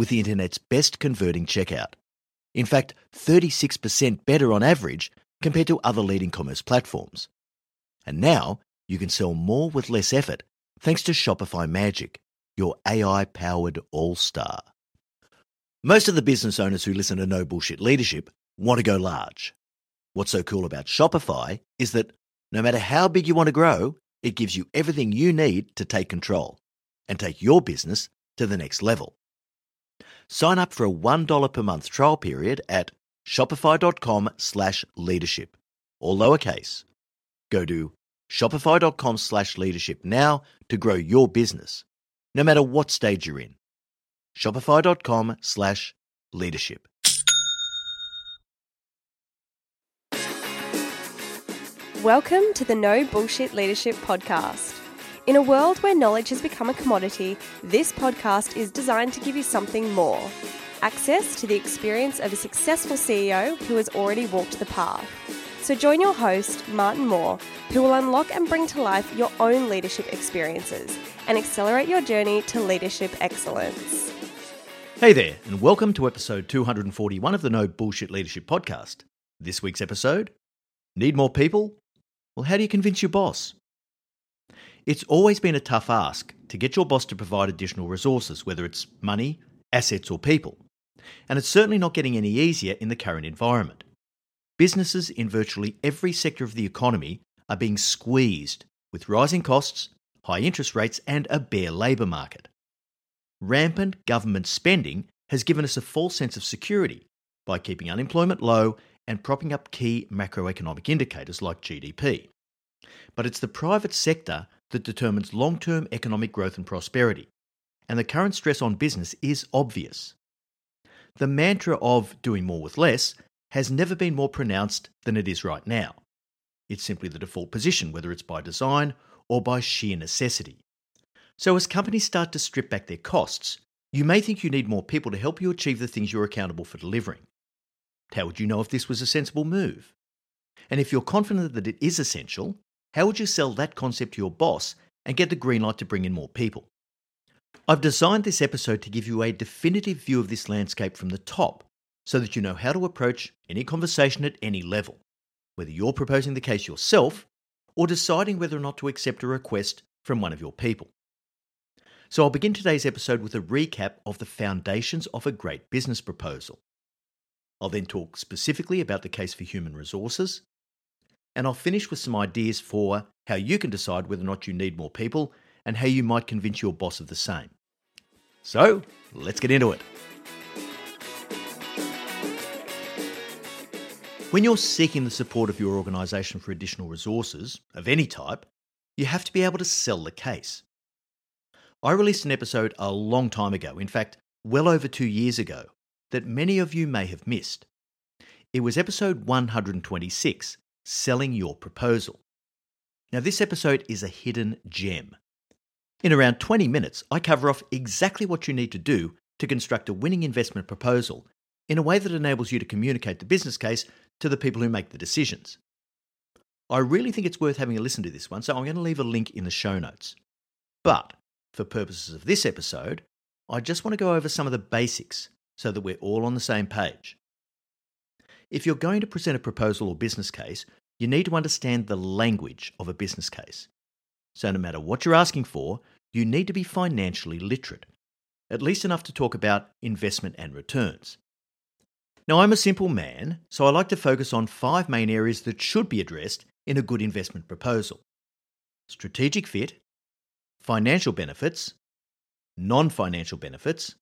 with the internet's best converting checkout. In fact, 36% better on average compared to other leading commerce platforms. And now you can sell more with less effort thanks to Shopify Magic, your AI powered all star. Most of the business owners who listen to No Bullshit Leadership want to go large. What's so cool about Shopify is that no matter how big you want to grow, it gives you everything you need to take control and take your business to the next level. Sign up for a $1 per month trial period at shopify.com slash leadership, all lowercase. Go to shopify.com slash leadership now to grow your business, no matter what stage you're in. Shopify.com slash leadership. Welcome to the No Bullshit Leadership Podcast. In a world where knowledge has become a commodity, this podcast is designed to give you something more access to the experience of a successful CEO who has already walked the path. So join your host, Martin Moore, who will unlock and bring to life your own leadership experiences and accelerate your journey to leadership excellence. Hey there, and welcome to episode 241 of the No Bullshit Leadership Podcast. This week's episode Need more people? Well, how do you convince your boss? It's always been a tough ask to get your boss to provide additional resources, whether it's money, assets, or people. And it's certainly not getting any easier in the current environment. Businesses in virtually every sector of the economy are being squeezed with rising costs, high interest rates, and a bare labour market. Rampant government spending has given us a false sense of security by keeping unemployment low and propping up key macroeconomic indicators like GDP. But it's the private sector that determines long term economic growth and prosperity, and the current stress on business is obvious. The mantra of doing more with less has never been more pronounced than it is right now. It's simply the default position, whether it's by design or by sheer necessity. So, as companies start to strip back their costs, you may think you need more people to help you achieve the things you're accountable for delivering. How would you know if this was a sensible move? And if you're confident that it is essential, how would you sell that concept to your boss and get the green light to bring in more people? I've designed this episode to give you a definitive view of this landscape from the top so that you know how to approach any conversation at any level, whether you're proposing the case yourself or deciding whether or not to accept a request from one of your people. So I'll begin today's episode with a recap of the foundations of a great business proposal. I'll then talk specifically about the case for human resources. And I'll finish with some ideas for how you can decide whether or not you need more people and how you might convince your boss of the same. So, let's get into it. When you're seeking the support of your organisation for additional resources of any type, you have to be able to sell the case. I released an episode a long time ago, in fact, well over two years ago, that many of you may have missed. It was episode 126 Selling Your Proposal. Now, this episode is a hidden gem. In around 20 minutes, I cover off exactly what you need to do to construct a winning investment proposal in a way that enables you to communicate the business case to the people who make the decisions. I really think it's worth having a listen to this one, so I'm going to leave a link in the show notes. But for purposes of this episode, I just want to go over some of the basics so that we're all on the same page. If you're going to present a proposal or business case, you need to understand the language of a business case. So, no matter what you're asking for, you need to be financially literate, at least enough to talk about investment and returns. Now, I'm a simple man, so I like to focus on five main areas that should be addressed in a good investment proposal strategic fit, financial benefits, non financial benefits,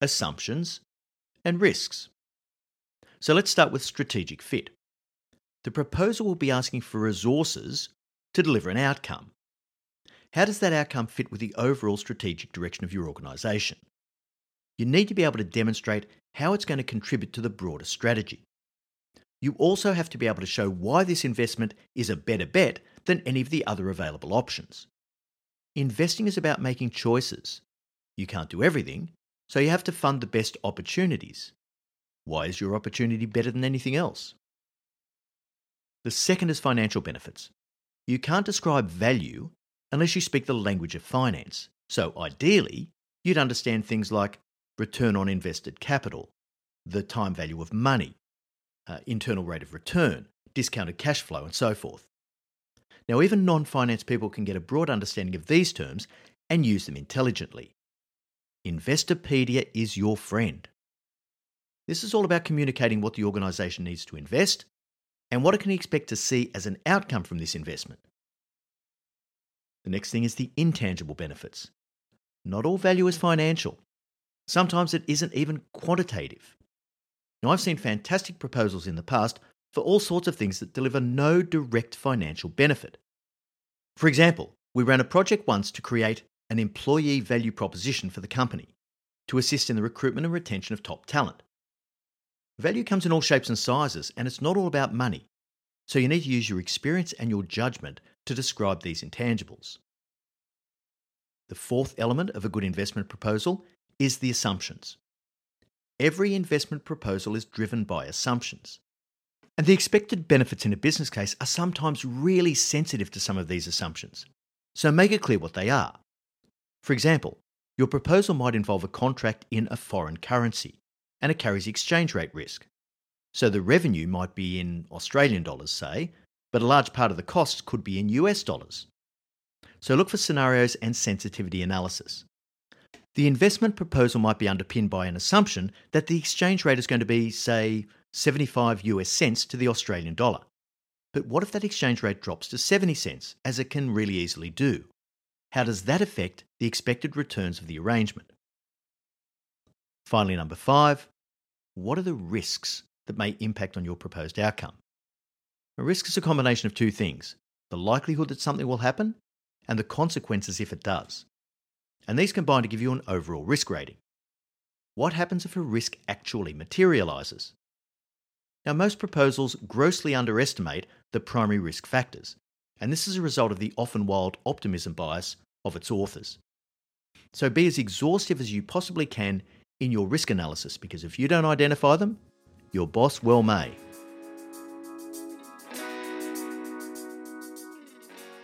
assumptions, and risks. So let's start with strategic fit. The proposal will be asking for resources to deliver an outcome. How does that outcome fit with the overall strategic direction of your organisation? you need to be able to demonstrate how it's going to contribute to the broader strategy. You also have to be able to show why this investment is a better bet than any of the other available options. Investing is about making choices. You can't do everything, so you have to fund the best opportunities. Why is your opportunity better than anything else? The second is financial benefits. You can't describe value unless you speak the language of finance. So ideally, you'd understand things like return on invested capital, the time value of money, uh, internal rate of return, discounted cash flow, and so forth. Now, even non finance people can get a broad understanding of these terms and use them intelligently. Investopedia is your friend. This is all about communicating what the organisation needs to invest and what can can expect to see as an outcome from this investment. The next thing is the intangible benefits. Not all value is financial. Sometimes it isn't even quantitative. Now, I've seen fantastic proposals in the past for all sorts of things that deliver no direct financial benefit. For example, we ran a project once to create an employee value proposition for the company to assist in the recruitment and retention of top talent. Value comes in all shapes and sizes, and it's not all about money. So you need to use your experience and your judgment to describe these intangibles. The fourth element of a good investment proposal is the assumptions. Every investment proposal is driven by assumptions. And the expected benefits in a business case are sometimes really sensitive to some of these assumptions. So make it clear what they are. For example, your proposal might involve a contract in a foreign currency and it carries exchange rate risk. So the revenue might be in Australian dollars, say, but a large part of the costs could be in US dollars. So look for scenarios and sensitivity analysis. The investment proposal might be underpinned by an assumption that the exchange rate is going to be, say, 75 US cents to the Australian dollar. But what if that exchange rate drops to 70 cents, as it can really easily do? How does that affect the expected returns of the arrangement? Finally, number five, what are the risks that may impact on your proposed outcome? A risk is a combination of two things the likelihood that something will happen and the consequences if it does and these combine to give you an overall risk rating. What happens if a risk actually materialises? Now, most proposals grossly underestimate the primary risk factors, and this is a result of the often wild optimism bias of its authors. So be as exhaustive as you possibly can in your risk analysis because if you don't identify them, your boss well may.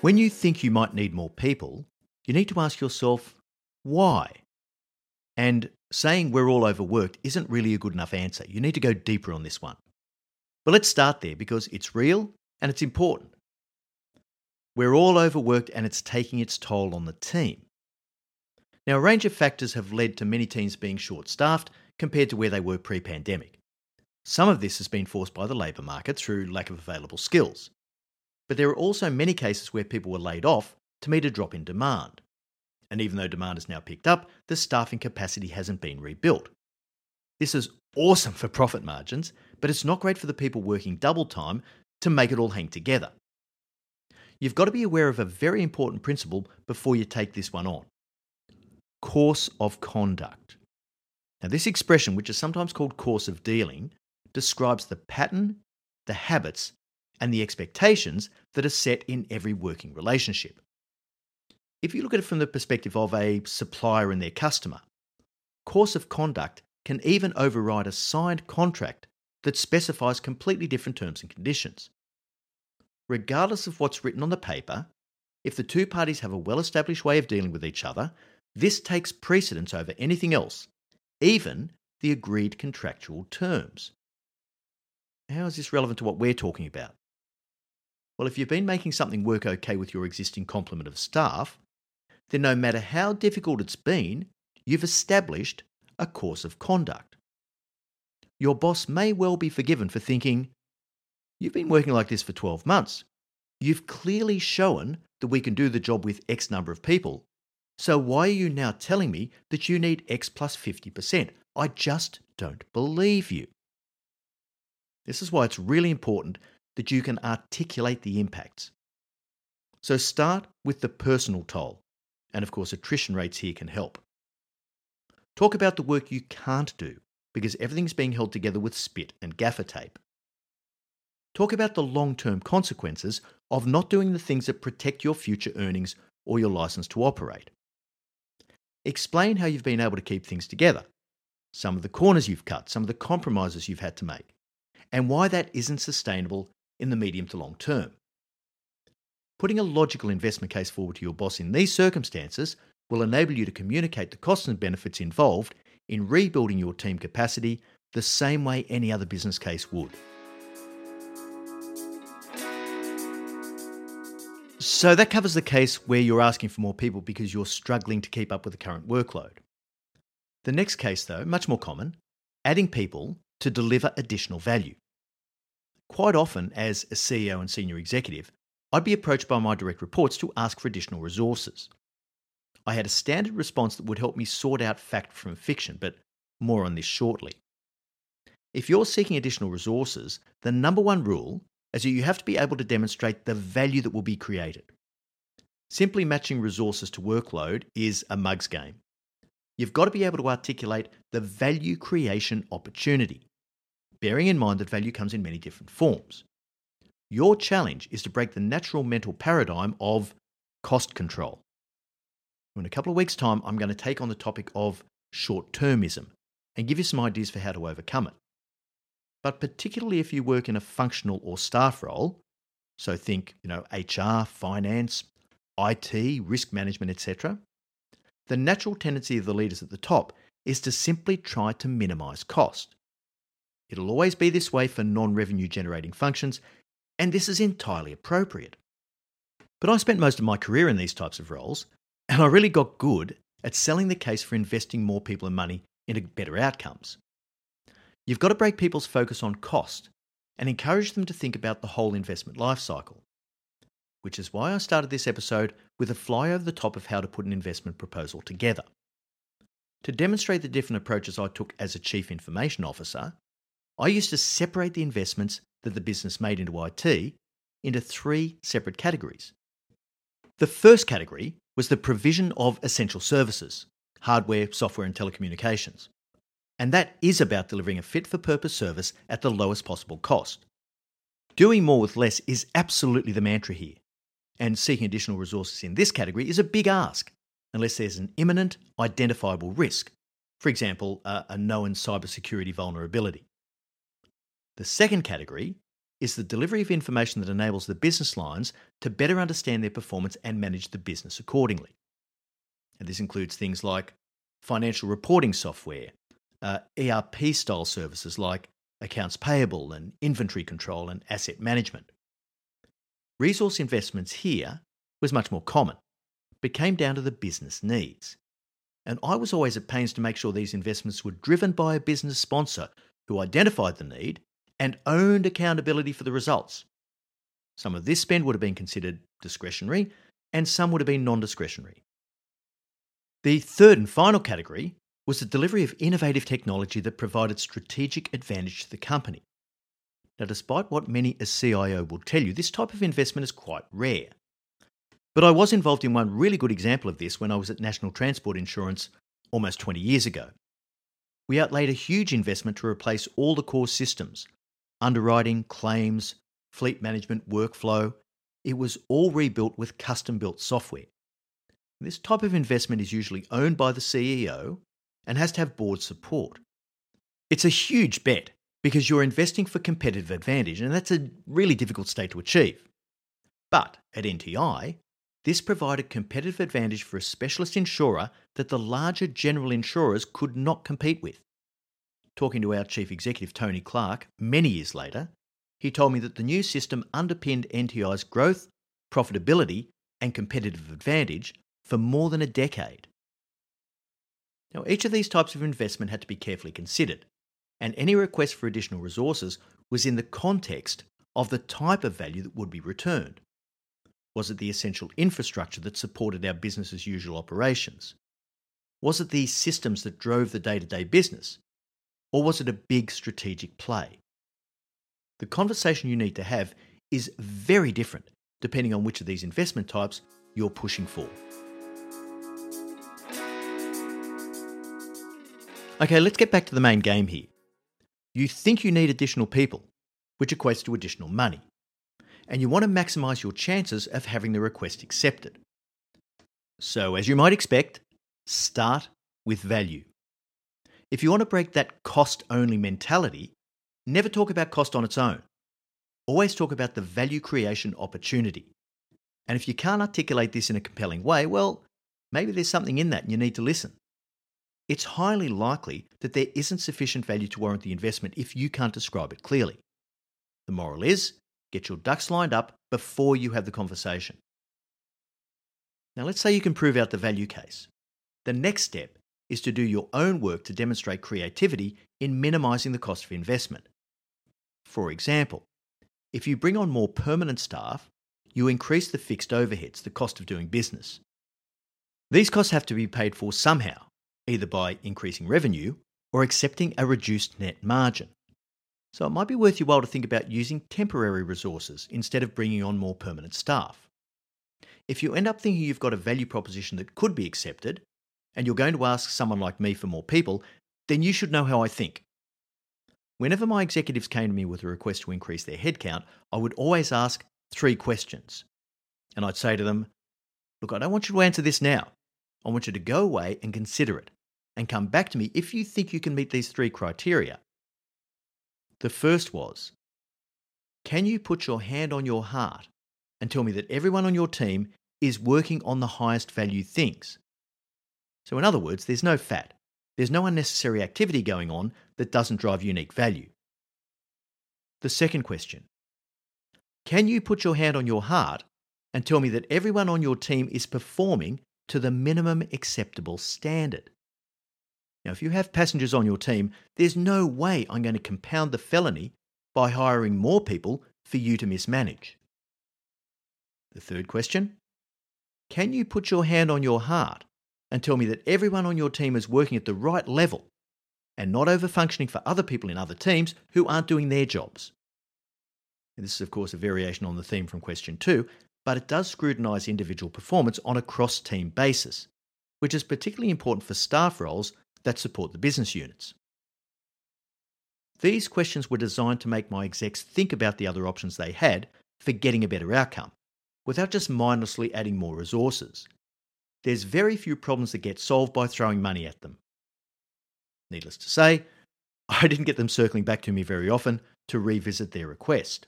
When you think you might need more people, you need to ask yourself why? And saying we're all overworked isn't really a good enough answer. You need to go deeper on this one. But let's start there because it's real and it's important. We're all overworked and it's taking its toll on the team. Now, a range of factors have led to many teams being short staffed compared to where they were pre pandemic. Some of this has been forced by the labour market through lack of available skills. But there are also many cases where people were laid off to meet a drop in demand and even though demand has now picked up, the staffing capacity hasn't been rebuilt. This is awesome for profit margins, but it's not great for the people working double time to make it all hang together. You've got to be aware of a very important principle before you take this one on course of conduct. Now, this expression, which is sometimes called course of dealing, describes the pattern, the habits, and the expectations that are set in every working relationship if you look at it from the perspective of a supplier and their customer, course of conduct can even override a signed contract that specifies completely different terms and conditions. Regardless of what's written on the paper, if the two parties have a well established way of dealing with each other, this takes precedence over anything else, even the agreed contractual terms. How is this relevant to what we're talking about? Well, if you've been making something work okay with your existing complement of staff, then no matter how difficult it's been, you've established a course of conduct. Your boss may well be forgiven for thinking, You've been working like this for 12 months. You've clearly shown that we can do the job with X number of people. So why are you now telling me that you need X plus 50%? I just don't believe you. This is why it's really important that you can articulate the impacts. So start with the personal toll and of course, attrition rates here can help. Talk about the work you can't do because everything's being held together with spit and gaffer tape. Talk about the long term consequences of not doing the things that protect your future earnings or your license to operate. Explain how you've been able to keep things together, some of the corners you've cut, some of the compromises you've had to make, and why that isn't sustainable in the medium to long term. Putting a logical investment case forward to your boss in these circumstances will enable you to communicate the costs and benefits involved in rebuilding your team capacity the same way any other business case would. So that covers the case where you're asking for more people because you're struggling to keep up with the current workload. The next case, though, much more common, adding people to deliver additional value. Quite often, as a CEO and senior executive, I'd be approached by my direct reports to ask for additional resources. I had a standard response that would help me sort out fact from fiction, but more on this shortly. If you're seeking additional resources, the number one rule as you have to be able to demonstrate the value that will be created. Simply matching resources to workload is a mug's game. You've got to be able to articulate the value creation opportunity, bearing in mind that value comes in many different forms. Your challenge is to break the natural mental paradigm of cost control. In a couple of weeks' time, I'm going to take on the topic of short termism and give you some ideas for how to overcome it but particularly if you work in a functional or staff role, so think, you know, HR, finance, IT, risk management, etc. The natural tendency of the leaders at the top is to simply try to minimize cost. It'll always be this way for non revenue generating functions, and this is entirely appropriate. But I spent most of my career in these types of roles, and I really got good at selling the case for investing more people and money into better outcomes. You've got to break people's focus on cost and encourage them to think about the whole investment life cycle. Which is why I started this episode with a fly over the top of how to put an investment proposal together. To demonstrate the different approaches I took as a Chief Information Officer, I used to separate the investments that the business made into IT into three separate categories. The first category was the provision of essential services hardware, software, and telecommunications. And that is about delivering a fit for purpose service at the lowest possible cost. Doing more with less is absolutely the mantra here. And seeking additional resources in this category is a big ask, unless there's an imminent, identifiable risk. For example, a, a known cybersecurity vulnerability. The second category is the delivery of information that enables the business lines to better understand their performance and manage the business accordingly. And this includes things like financial reporting software, uh, ERP style services like accounts payable and inventory control and asset management. Resource investments here was much more common, but came down to the business needs. And I was always at pains to make sure these investments were driven by a business sponsor who identified the need and owned accountability for the results. Some of this spend would have been considered discretionary, and some would have been non discretionary. The third and final category was the delivery of innovative technology that provided strategic advantage to the company. Now, despite what many a CIO will tell you, this type of investment is quite rare. But I was involved in one really good example of this when I was at National Transport Insurance almost 20 years ago. We outlaid a huge investment to replace all the core systems underwriting, claims, fleet management, workflow. It was all rebuilt with custom built software. This type of investment is usually owned by the CEO and has to have board support. It's a huge bet because you're investing for competitive advantage, and that's a really difficult state to achieve. But at NTI, this provided competitive advantage for a specialist insurer that the larger general insurers could not compete with. Talking to our chief executive, Tony Clark, many years later, he told me that the new system underpinned NTI's growth, profitability, and competitive advantage for more than a decade. Now, each of these types of investment had to be carefully considered, and any request for additional resources was in the context of the type of value that would be returned. Was it the essential infrastructure that supported our business as usual operations? Was it the systems that drove the day to day business? Or was it a big strategic play? The conversation you need to have is very different depending on which of these investment types you're pushing for. Okay, let's get back to the main game here. You think you need additional people, which equates to additional money, and you want to maximize your chances of having the request accepted. So, as you might expect, start with value. If you want to break that cost only mentality, never talk about cost on its own. Always talk about the value creation opportunity. And if you can't articulate this in a compelling way, well, maybe there's something in that and you need to listen. It's highly likely that there isn't sufficient value to warrant the investment if you can't describe it clearly. The moral is get your ducks lined up before you have the conversation. Now, let's say you can prove out the value case. The next step is to do your own work to demonstrate creativity in minimizing the cost of investment. For example, if you bring on more permanent staff, you increase the fixed overheads, the cost of doing business. These costs have to be paid for somehow, either by increasing revenue or accepting a reduced net margin. So it might be worth your while to think about using temporary resources instead of bringing on more permanent staff. If you end up thinking you've got a value proposition that could be accepted, and you're going to ask someone like me for more people, then you should know how I think. Whenever my executives came to me with a request to increase their headcount, I would always ask three questions. And I'd say to them, Look, I don't want you to answer this now. I want you to go away and consider it and come back to me if you think you can meet these three criteria. The first was Can you put your hand on your heart and tell me that everyone on your team is working on the highest value things? So, in other words, there's no fat. There's no unnecessary activity going on that doesn't drive unique value. The second question Can you put your hand on your heart and tell me that everyone on your team is performing to the minimum acceptable standard? Now, if you have passengers on your team, there's no way I'm going to compound the felony by hiring more people for you to mismanage. The third question Can you put your hand on your heart and tell me that everyone on your team is working at the right level and not over functioning for other people in other teams who aren't doing their jobs. And this is, of course, a variation on the theme from question two, but it does scrutinise individual performance on a cross team basis, which is particularly important for staff roles that support the business units. These questions were designed to make my execs think about the other options they had for getting a better outcome, without just mindlessly adding more resources there's very few problems that get solved by throwing money at them. Needless to say, I didn't get them circling back to me very often to revisit their request.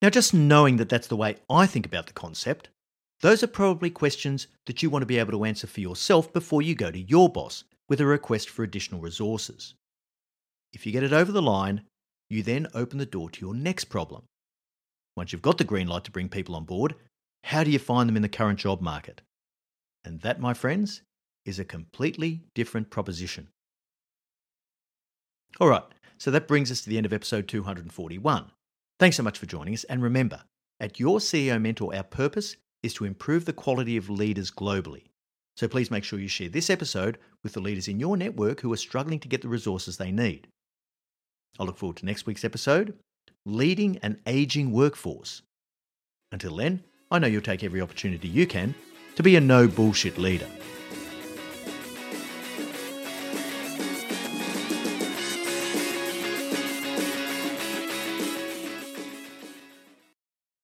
Now, just knowing that that's the way I think about the concept, those are probably questions that you want to be able to answer for yourself before you go to your boss with a request for additional resources. If you get it over the line, you then open the door to your next problem. Once you've got the green light to bring people on board, how do you find them in the current job market? And that, my friends, is a completely different proposition. All right, so that brings us to the end of episode 241. Thanks so much for joining us. And remember, at Your CEO Mentor, our purpose is to improve the quality of leaders globally. So please make sure you share this episode with the leaders in your network who are struggling to get the resources they need. I look forward to next week's episode Leading an Aging Workforce. Until then, I know you'll take every opportunity you can to be a no bullshit leader.